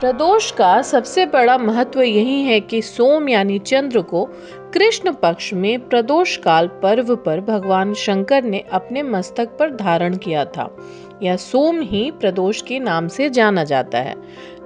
प्रदोष का सबसे बड़ा महत्व यही है कि सोम यानी चंद्र को कृष्ण पक्ष में प्रदोष काल पर्व पर भगवान शंकर ने अपने मस्तक पर धारण किया था यह सोम ही प्रदोष के नाम से जाना जाता है।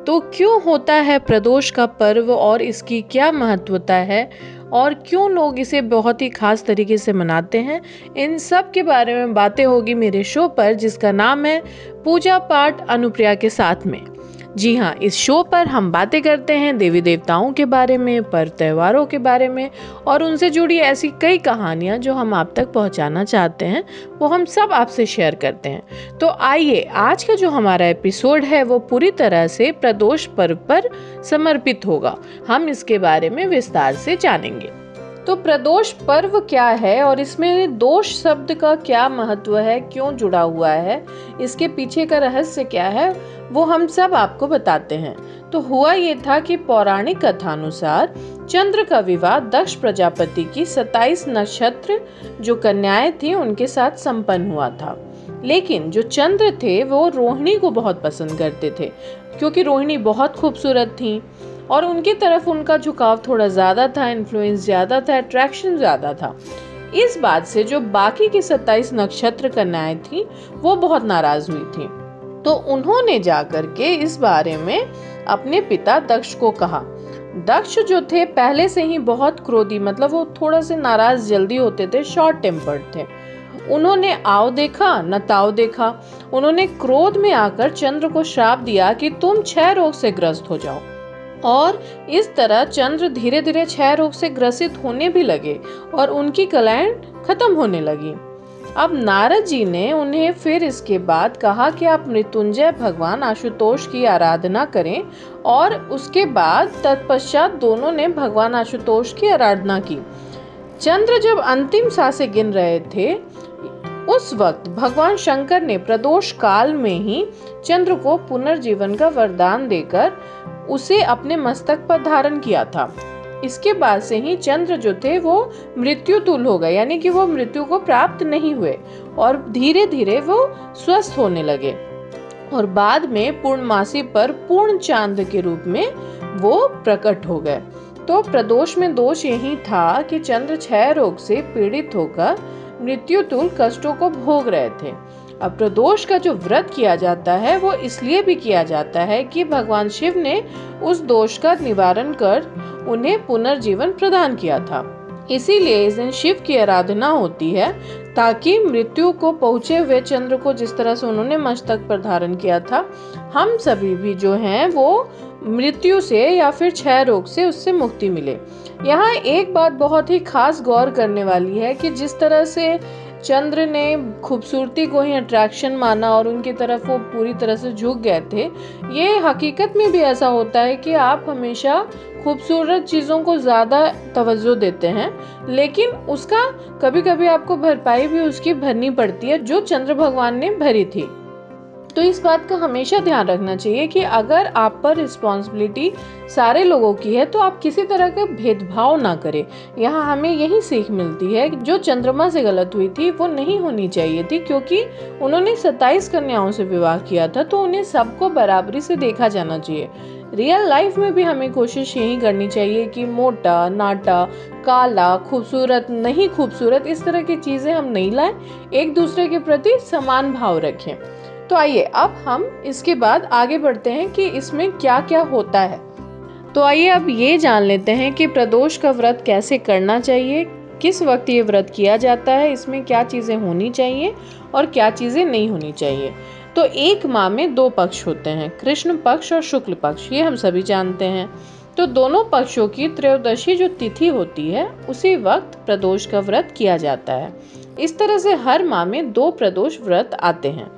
तो क्यों होता है प्रदोष का पर्व और इसकी क्या महत्वता है? और क्यों लोग इसे बहुत ही खास तरीके से मनाते हैं? इन सब के बारे में बातें होगी मेरे शो पर, जिसका नाम है पूजा पाठ अनुप्रिया के साथ में। जी हाँ इस शो पर हम बातें करते हैं देवी देवताओं के बारे में, पर त्योहारों के बारे में, और उनसे जुड़ी ऐसी कई कहानियाँ जो हम आप तक पहुँचाना चाहते हैं, वो हम सब आपसे शेयर करते हैं। तो आइए, आज का जो हमारा एपिसोड है, वो पूरी तरह से प्रदोष पर्व पर समर्पित होगा। हम इसके बारे में विस्तार से जानेंगे। तो प्रदोष पर्व क्या है और इसमें दोष शब्द का क्या महत्व है? क्यों जुड़ा हुआ है? इसके पीछे का रहस्य क्या है? वो हम सब आपको बताते हैं। तो हुआ ये था कि पौराणिक कथानुसार चंद्र का विवाह दक्ष प्रजापति की 27 नक्षत्र, जो कन्याएँ थी, उनके साथ संपन्न हुआ था। लेकिन जो चंद्र थे, वो रोहिणी को बहुत पसंद करते थे, क्योंकि रोहिणी बहुत खूबसूरत थी। और उनकी तरफ़ उनका झुकाव थोड़ा ज़्यादा था इन्फ्लुएंस ज़्यादा था अट्रैक्शन ज़्यादा था। इस बात से जो बाकी की 27 नक्षत्र कन्याएँ थी, वो बहुत नाराज़ हुई थी। तो उन्होंने जाकर के इस बारे में अपने पिता दक्ष को कहा। दक्ष जो थे, पहले से ही बहुत क्रोधी मतलब वो थोड़ा से नाराज़, जल्दी होते थे शॉर्ट टेम्पर्ड थे। उन्होंने आओ देखा, न ताव देखा। उन्होंने क्रोध में आकर चंद्र को श्राप दिया कि तुम छह रोग से ग्रस्त हो जाओ। और इस तरह चंद्र धीरे धीरे क्षय रोग से ग्रसित होने भी लगे और उनकी कलाएँ खत्म होने लगी। अब नारद जी ने उन्हें फिर इसके बाद कहा कि आप मृत्युंजय भगवान आशुतोष की आराधना करें और उसके बाद तत्पश्चात दोनों ने भगवान आशुतोष की आराधना की। चंद्र जब अंतिम साँसें गिन रहे थे, उस वक्त भगवान शंकर ने प्रदोष काल में ही चंद्र को पुनर्जीवन का वरदान देकर उसे अपने मस्तक पर धारण किया था। इसके बाद से ही चंद्र जो थे, वो मृत्यु तुल हो गए, यानी कि वो मृत्यु को प्राप्त नहीं हुए, और धीरे धीरे वो स्वस्थ होने लगे। और बाद में पूर्णमासी पर पूर्ण चाँद के रूप में वो प्रकट हो गए। तो प्रदोष में दोष यही था कि चंद्र क्षय रोग से पीड़ित होकर मृत्यु तुल कष्टों को भोग रहे थे। अब प्रदोष का जो व्रत किया जाता है, वो इसलिए भी किया जाता है कि भगवान शिव ने उस दोष का निवारण कर उन्हें पुनर्जीवन प्रदान किया था। इसीलिए इस दिन शिव की आराधना होती है ताकि मृत्यु को पहुँचे हुए चंद्र को जिस तरह से उन्होंने मस्तक पर धारण किया था, हम सभी भी जो हैं, वो मृत्यु से या फिर क्षय रोग से उससे मुक्ति मिले। यहाँ एक बात बहुत ही खास गौर करने वाली है कि जिस तरह से चंद्र ने खूबसूरती को ही अट्रैक्शन माना और उनकी तरफ़ वो पूरी तरह से झुक गए थे। ये हकीकत में भी ऐसा होता है कि आप हमेशा खूबसूरत चीज़ों को ज़्यादा तवज्जो देते हैं, लेकिन उसका कभी कभी आपको भरपाई भी उसकी भरनी पड़ती है जो चंद्र भगवान ने भरी थी। तो इस बात का हमेशा ध्यान रखना चाहिए कि अगर आप पर रिस्पॉन्सिबिलिटी सारे लोगों की है तो आप किसी तरह का भेदभाव ना करें। यहाँ हमें यही सीख मिलती है, जो चंद्रमा से गलत हुई थी, वो नहीं होनी चाहिए थी, क्योंकि उन्होंने सत्ताईस कन्याओं से विवाह किया था तो उन्हें सबको बराबरी से देखा जाना चाहिए। रियल लाइफ में भी हमें कोशिश यही करनी चाहिए कि मोटा, नाटा, काला, खूबसूरत, नहीं खूबसूरत, इस तरह की चीज़ें हम नहीं लाएँ। एक दूसरे के प्रति समान भाव रखें। तो आइए, अब हम इसके बाद आगे बढ़ते हैं कि इसमें क्या क्या होता है। तो आइए, अब ये जान लेते हैं कि प्रदोष का व्रत कैसे करना चाहिए, किस वक्त ये व्रत किया जाता है, इसमें क्या चीज़ें होनी चाहिए और क्या चीज़ें नहीं होनी चाहिए। तो एक माह में दो पक्ष होते हैं, कृष्ण पक्ष और शुक्ल पक्ष, ये हम सभी जानते हैं। तो दोनों पक्षों की त्रयोदशी जो तिथि होती है, उसी वक्त प्रदोष का व्रत किया जाता है। इस तरह से हर माह में दो प्रदोष व्रत आते हैं।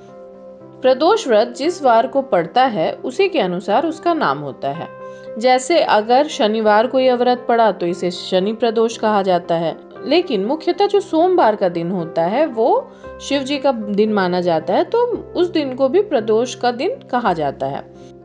प्रदोष व्रत जिस वार को पड़ता है, उसी के अनुसार उसका नाम होता है। जैसे अगर शनिवार को यह व्रत पड़ा तो इसे शनि प्रदोष कहा जाता है। लेकिन मुख्यतः जो सोमवार का दिन होता है, वो शिव जी का दिन माना जाता है तो उस दिन को भी प्रदोष का दिन कहा जाता है।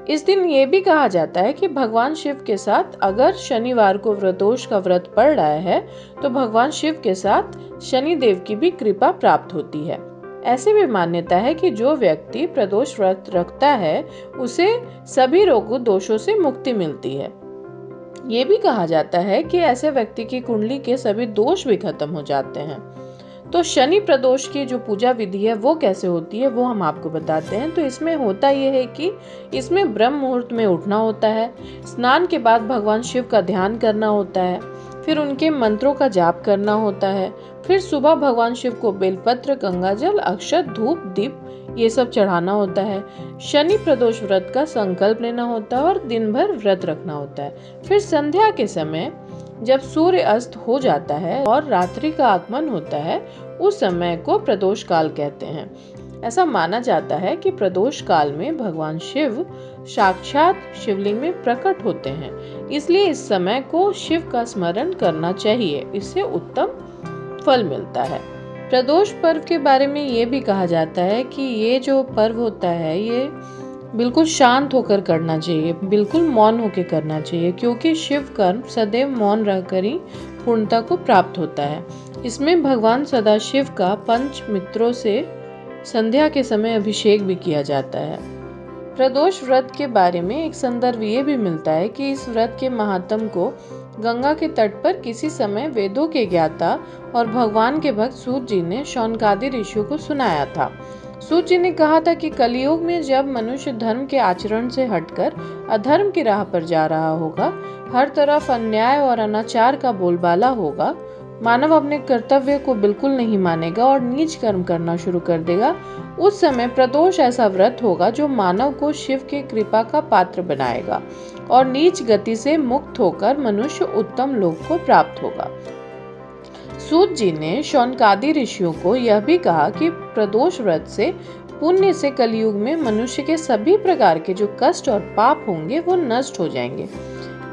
इस दिन ये भी कहा जाता है कि भगवान शिव के साथ अगर शनिवार को व्रतोष का व्रत पड़ रहा है तो भगवान शिव के साथ शनि देव की भी कृपा प्राप्त होती है। ऐसी भी मान्यता है कि जो व्यक्ति प्रदोष व्रत रखता है, उसे सभी रोगों, दोषों से मुक्ति मिलती है। ये भी कहा जाता है कि ऐसे व्यक्ति की कुंडली के सभी दोष भी खत्म हो जाते हैं। तो शनि प्रदोष की जो पूजा विधि है, वो कैसे होती है, वो हम आपको बताते हैं। तो इसमें होता यह है कि इसमें ब्रह्म मुहूर्त में उठना होता है, स्नान के बाद भगवान शिव का ध्यान करना होता है फिर उनके मंत्रों का जाप करना होता है। फिर सुबह भगवान शिव को बेलपत्र गंगाजल अक्षत, धूप, दीप, ये सब चढ़ाना होता है। शनि प्रदोष व्रत का संकल्प लेना होता है और दिन भर व्रत रखना होता है। फिर संध्या के समय जब सूर्य अस्त हो जाता है और रात्रि का आगमन होता है, उस समय को प्रदोष काल कहते हैं। ऐसा माना जाता है कि प्रदोष काल में भगवान शिव साक्षात शिवलिंग में प्रकट होते हैं। इसलिए इस समय को शिव का स्मरण करना चाहिए। इससे उत्तम फल मिलता है। प्रदोष पर्व के बारे में ये भी कहा जाता है कि ये जो पर्व होता है, ये बिल्कुल शांत होकर करना चाहिए, बिल्कुल मौन होकर करना चाहिए, क्योंकि शिव कर्म सदैव मौन रहकर ही पूर्णता को प्राप्त होता है। इसमें भगवान सदाशिव का पंच मित्रों से संध्या के समय अभिषेक भी किया जाता है। प्रदोष व्रत के बारे में एक संदर्भ ये भी मिलता है कि इस व्रत के महात्म को गंगा के तट पर किसी समय वेदों के ज्ञाता और भगवान के भक्त सूर्य जी ने शौनकादि ऋषियों को सुनाया था। सूर्य जी ने कहा था कि कलयुग में जब मनुष्य धर्म के आचरण से हटकर अधर्म की राह पर जा रहा होगा, हर तरफ़ अन्याय और अनाचार का बोलबाला होगा मानव अपने कर्तव्य को बिल्कुल नहीं मानेगा और नीच कर्म करना शुरू कर देगा। उस समय प्रदोष ऐसा व्रत होगा जो मानव को शिव के कृपा का पात्र बनाएगा और नीच गति से मुक्त होकर मनुष्य उत्तम लोक को प्राप्त होगा। सूत जी ने शौनकादि ऋषियों को यह भी कहा कि प्रदोष व्रत से पुण्य से कलयुग में मनुष्य के सभी प्रकार के जो कष्ट और पाप होंगे, वो नष्ट हो जाएँगे।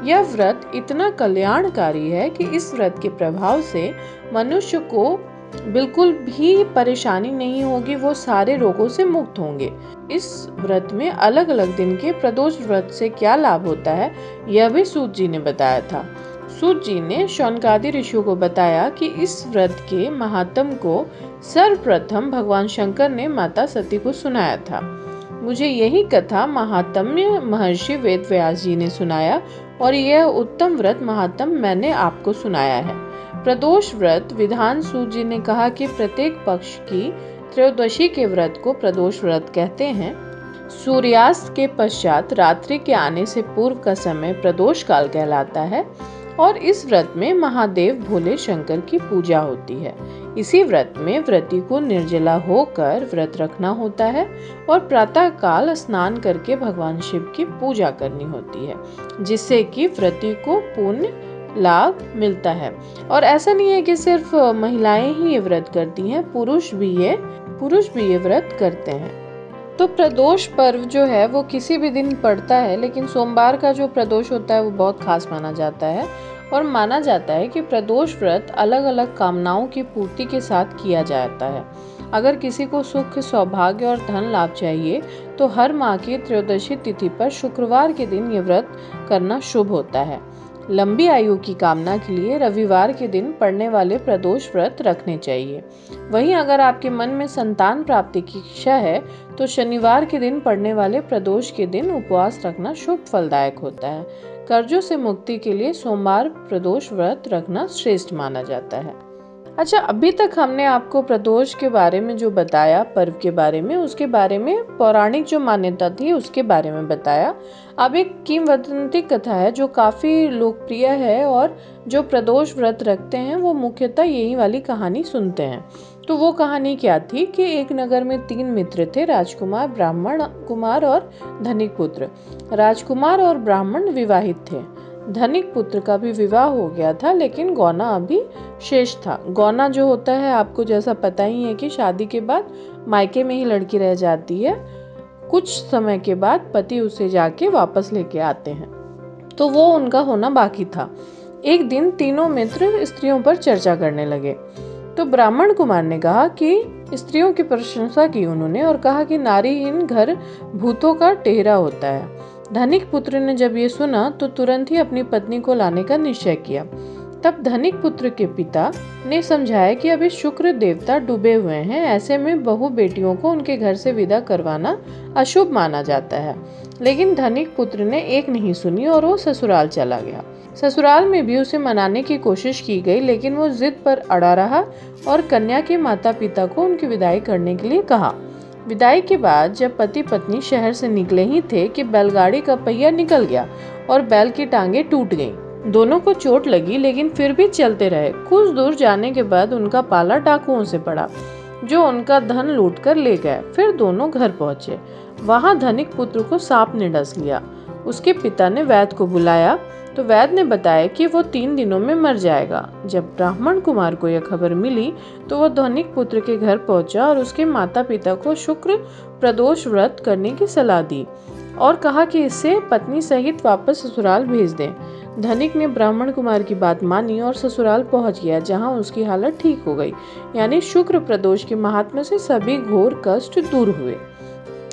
यह व्रत इतना कल्याणकारी है कि इस व्रत के प्रभाव से मनुष्य को बिल्कुल भी परेशानी नहीं होगी, वो सारे रोगों से मुक्त होंगे। इस व्रत में अलग अलग दिन के प्रदोष व्रत से क्या लाभ होता है, यह भी सूत जी ने बताया था। सूत जी ने शौनकादि ऋषियों को बताया कि इस व्रत के महात्म को सर्वप्रथम भगवान शंकर ने माता सती को सुनाया था। मुझे यही कथा महात्म्य महर्षि वेद व्यास जी ने सुनाया और यह उत्तम व्रत महात्म मैंने आपको सुनाया है। प्रदोष व्रत, विधान सूत जी ने कहा कि प्रत्येक पक्ष की त्रयोदशी के व्रत को प्रदोष व्रत कहते हैं। सूर्यास्त के पश्चात रात्रि के आने से पूर्व का समय प्रदोष काल कहलाता है और इस व्रत में महादेव भोले शंकर की पूजा होती है। इसी व्रत में व्रती को निर्जला होकर व्रत रखना होता है और प्रातः काल स्नान करके भगवान शिव की पूजा करनी होती है, जिससे कि व्रती को पुण्य लाभ मिलता है। और ऐसा नहीं है कि सिर्फ़ महिलाएँ ही ये व्रत करती हैं, पुरुष भी ये, पुरुष भी ये व्रत करते हैं। तो प्रदोष पर्व जो है, वो किसी भी दिन पड़ता है, लेकिन सोमवार का जो प्रदोष होता है, वो बहुत खास माना जाता है। और माना जाता है कि प्रदोष व्रत अलग अलग कामनाओं की पूर्ति के साथ किया जाता है। अगर किसी को सुख, सौभाग्य और धन लाभ चाहिए तो हर माह की त्रयोदशी तिथि पर शुक्रवार के दिन ये व्रत करना शुभ होता है। लंबी आयु की कामना के लिए रविवार के दिन पड़ने वाले प्रदोष व्रत रखने चाहिए। वहीं अगर आपके मन में संतान प्राप्ति की इच्छा है तो शनिवार के दिन पड़ने वाले प्रदोष के दिन उपवास रखना शुभ फलदायक होता है। कर्जों से मुक्ति के लिए सोमवार प्रदोष व्रत रखना श्रेष्ठ माना जाता है। अच्छा अभी तक हमने आपको प्रदोष के बारे में जो बताया, पर्व के बारे में, उसके बारे में, पौराणिक जो मान्यता थी, उसके बारे में बताया। अब एक किमवदंती कथा है, जो काफ़ी लोकप्रिय है और जो प्रदोष व्रत रखते हैं, वो मुख्यतः यही वाली कहानी सुनते हैं। तो वो कहानी क्या थी कि एक नगर में तीन मित्र थे, राजकुमार, ब्राह्मण कुमार और धनिक पुत्र। राजकुमार और ब्राह्मण विवाहित थे। धनिक पुत्र का भी विवाह हो गया था, लेकिन गौना अभी शेष था। गौना जो होता है, आपको जैसा पता ही है कि शादी के बाद मायके में ही लड़की रह जाती है। कुछ समय के बाद पति उसे जाके वापस लेके आते हैं। तो वो उनका होना बाकी था। एक दिन तीनों मित्र स्त्रियों पर चर्चा करने लगे। तो ब्राह्मण कुमार ने कहा कि स्त्रियों की प्रशंसा की उन्होंने और कहा कि नारीहीन घर भूतों का टेहरा होता है। धनिक पुत्र ने जब ये सुना तो तुरंत ही अपनी पत्नी को लाने का निश्चय किया। तब धनिक पुत्र के पिता ने समझाया कि अभी शुक्र देवता डूबे हुए हैं, ऐसे में बहु बेटियों को उनके घर से विदा करवाना अशुभ माना जाता है। लेकिन धनिक पुत्र ने एक नहीं सुनी और वो ससुराल चला गया। ससुराल में भी उसे मनाने की कोशिश की गई, लेकिन वो जिद पर अड़ा रहा और कन्या के माता पिता को उनकी विदाई करने के लिए कहा। विदाई के बाद जब पति पत्नी शहर से निकले ही थे कि बैलगाड़ी का पहिया निकल गया और बैल की टांगे टूट गईं। दोनों को चोट लगी, लेकिन फिर भी चलते रहे। कुछ दूर जाने के बाद उनका पाला डाकुओं से पड़ा, जो उनका धन लूट कर ले गए। फिर दोनों घर पहुँचे। वहाँ धनिक पुत्र को सांप ने डस लिया। उसके पिता ने वैद्य को बुलाया। तो वैद्य ने बताया कि वो तीन दिनों में मर जाएगा। जब ब्राह्मण कुमार को यह खबर मिली तो वह धनिक पुत्र के घर पहुँचा और उसके माता पिता को शुक्र प्रदोष व्रत करने की सलाह दी और कहा कि इसे पत्नी सहित वापस ससुराल भेज दें। धनिक ने ब्राह्मण कुमार की बात मानी और ससुराल पहुँच गया, जहाँ उसकी हालत ठीक हो गई। यानी शुक्र प्रदोष के महात्मा से सभी घोर कष्ट दूर हुए।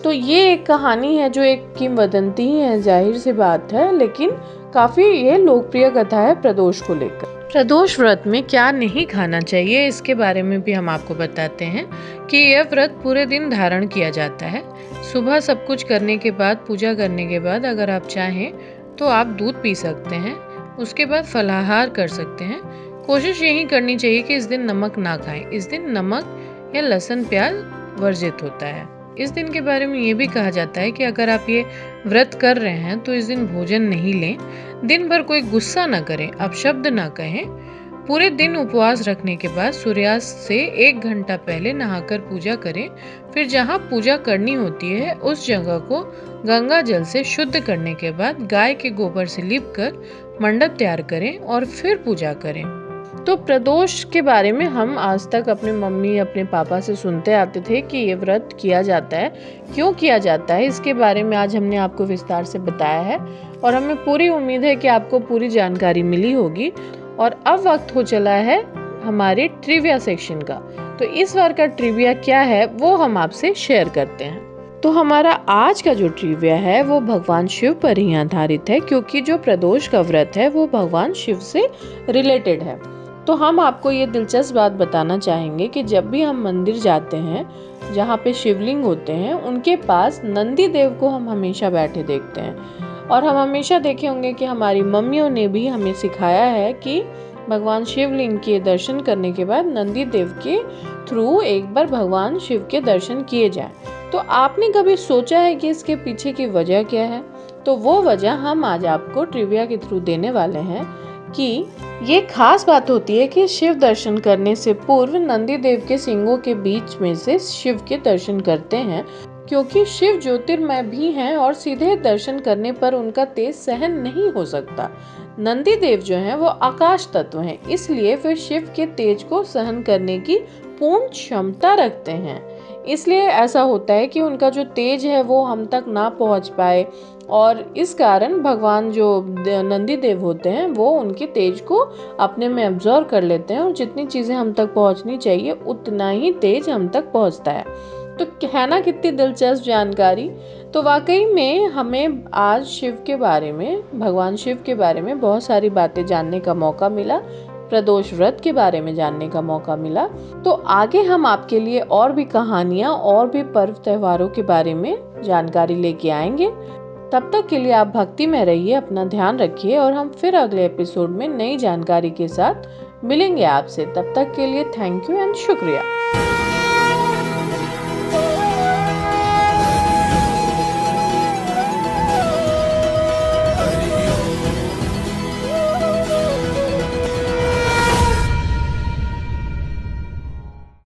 तो ये एक कहानी है जो एक किंवदंती ही है, ज़ाहिर सी बात है, लेकिन काफ़ी ये लोकप्रिय कथा है प्रदोष को लेकर। प्रदोष व्रत में क्या नहीं खाना चाहिए, इसके बारे में भी हम आपको बताते हैं कि यह व्रत पूरे दिन धारण किया जाता है। सुबह सब कुछ करने के बाद, पूजा करने के बाद अगर आप चाहें तो आप दूध पी सकते हैं, उसके बाद फलाहार कर सकते हैं। कोशिश यही करनी चाहिए कि इस दिन नमक ना खाएँ। इस दिन नमक या लहसुन प्याज वर्जित होता है। इस दिन के बारे में ये भी कहा जाता है कि अगर आप ये व्रत कर रहे हैं तो इस दिन भोजन नहीं लें। दिन भर कोई गुस्सा ना करें, आप शब्द ना कहें। पूरे दिन उपवास रखने के बाद सूर्यास्त से एक घंटा पहले नहाकर पूजा करें। फिर जहाँ पूजा करनी होती है, उस जगह को गंगा जल से शुद्ध करने के बाद गाय के गोबर से लिप कर मंडप तैयार करें और फिर पूजा करें। तो प्रदोष के बारे में हम आज तक अपने मम्मी, अपने पापा से सुनते आते थे कि ये व्रत किया जाता है। क्यों किया जाता है? इसके बारे में आज हमने आपको विस्तार से बताया है और हमें पूरी उम्मीद है कि आपको पूरी जानकारी मिली होगी। और अब वक्त हो चला है हमारे ट्रिविया सेक्शन का। तो इस बार का ट्रिविया क्या है, वो हम आपसे शेयर करते हैं। तो हमारा आज का जो ट्रिविया है, वो भगवान शिव पर ही आधारित है, क्योंकि जो प्रदोष का व्रत है, वो भगवान शिव से रिलेटेड है। तो हम आपको ये दिलचस्प बात बताना चाहेंगे कि जब भी हम मंदिर जाते हैं, जहाँ पे शिवलिंग होते हैं, उनके पास नंदी देव को हम हमेशा बैठे देखते हैं। और हम हमेशा देखे होंगे कि हमारी मम्मियों ने भी हमें सिखाया है कि भगवान शिवलिंग के दर्शन करने के बाद नंदी देव के थ्रू एक बार भगवान शिव के दर्शन किए जाए। तो आपने कभी सोचा है कि इसके पीछे की वजह क्या है? तो वो वजह हम आज आपको ट्रिविया के थ्रू देने वाले हैं। कि ये खास बात होती है कि शिव दर्शन करने से पूर्व नंदी देव के सिंगों के बीच में से शिव के दर्शन करते हैं, क्योंकि शिव ज्योतिर्मय भी हैं और सीधे दर्शन करने पर उनका तेज सहन नहीं हो सकता। नंदी देव जो हैं, वो आकाश तत्व हैं, इसलिए वे शिव के तेज को सहन करने की पूर्ण क्षमता रखते हैं। इसलिए ऐसा होता है कि उनका जो तेज है, वो हम तक ना पहुँच पाए और इस कारण भगवान जो नंदी देव होते हैं, वो उनके तेज को अपने में एब्जॉर्व कर लेते हैं और जितनी चीज़ें हम तक पहुंचनी चाहिए, उतना ही तेज हम तक पहुँचता है। तो है ना कितनी दिलचस्प जानकारी? तो वाकई में हमें आज शिव के बारे में, भगवान शिव के बारे में बहुत सारी बातें जानने का मौका मिला, प्रदोष व्रत के बारे में जानने का मौका मिला। तो आगे हम आपके लिए और भी कहानियाँ, और भी पर्व त्योहारों के बारे में जानकारी लेके आएँगे। तब तक के लिए आप भक्ति में रहिए, अपना ध्यान रखिए और हम फिर अगले एपिसोड में नई जानकारी के साथ मिलेंगे आपसे। तब तक के लिए थैंक यू एंड शुक्रिया।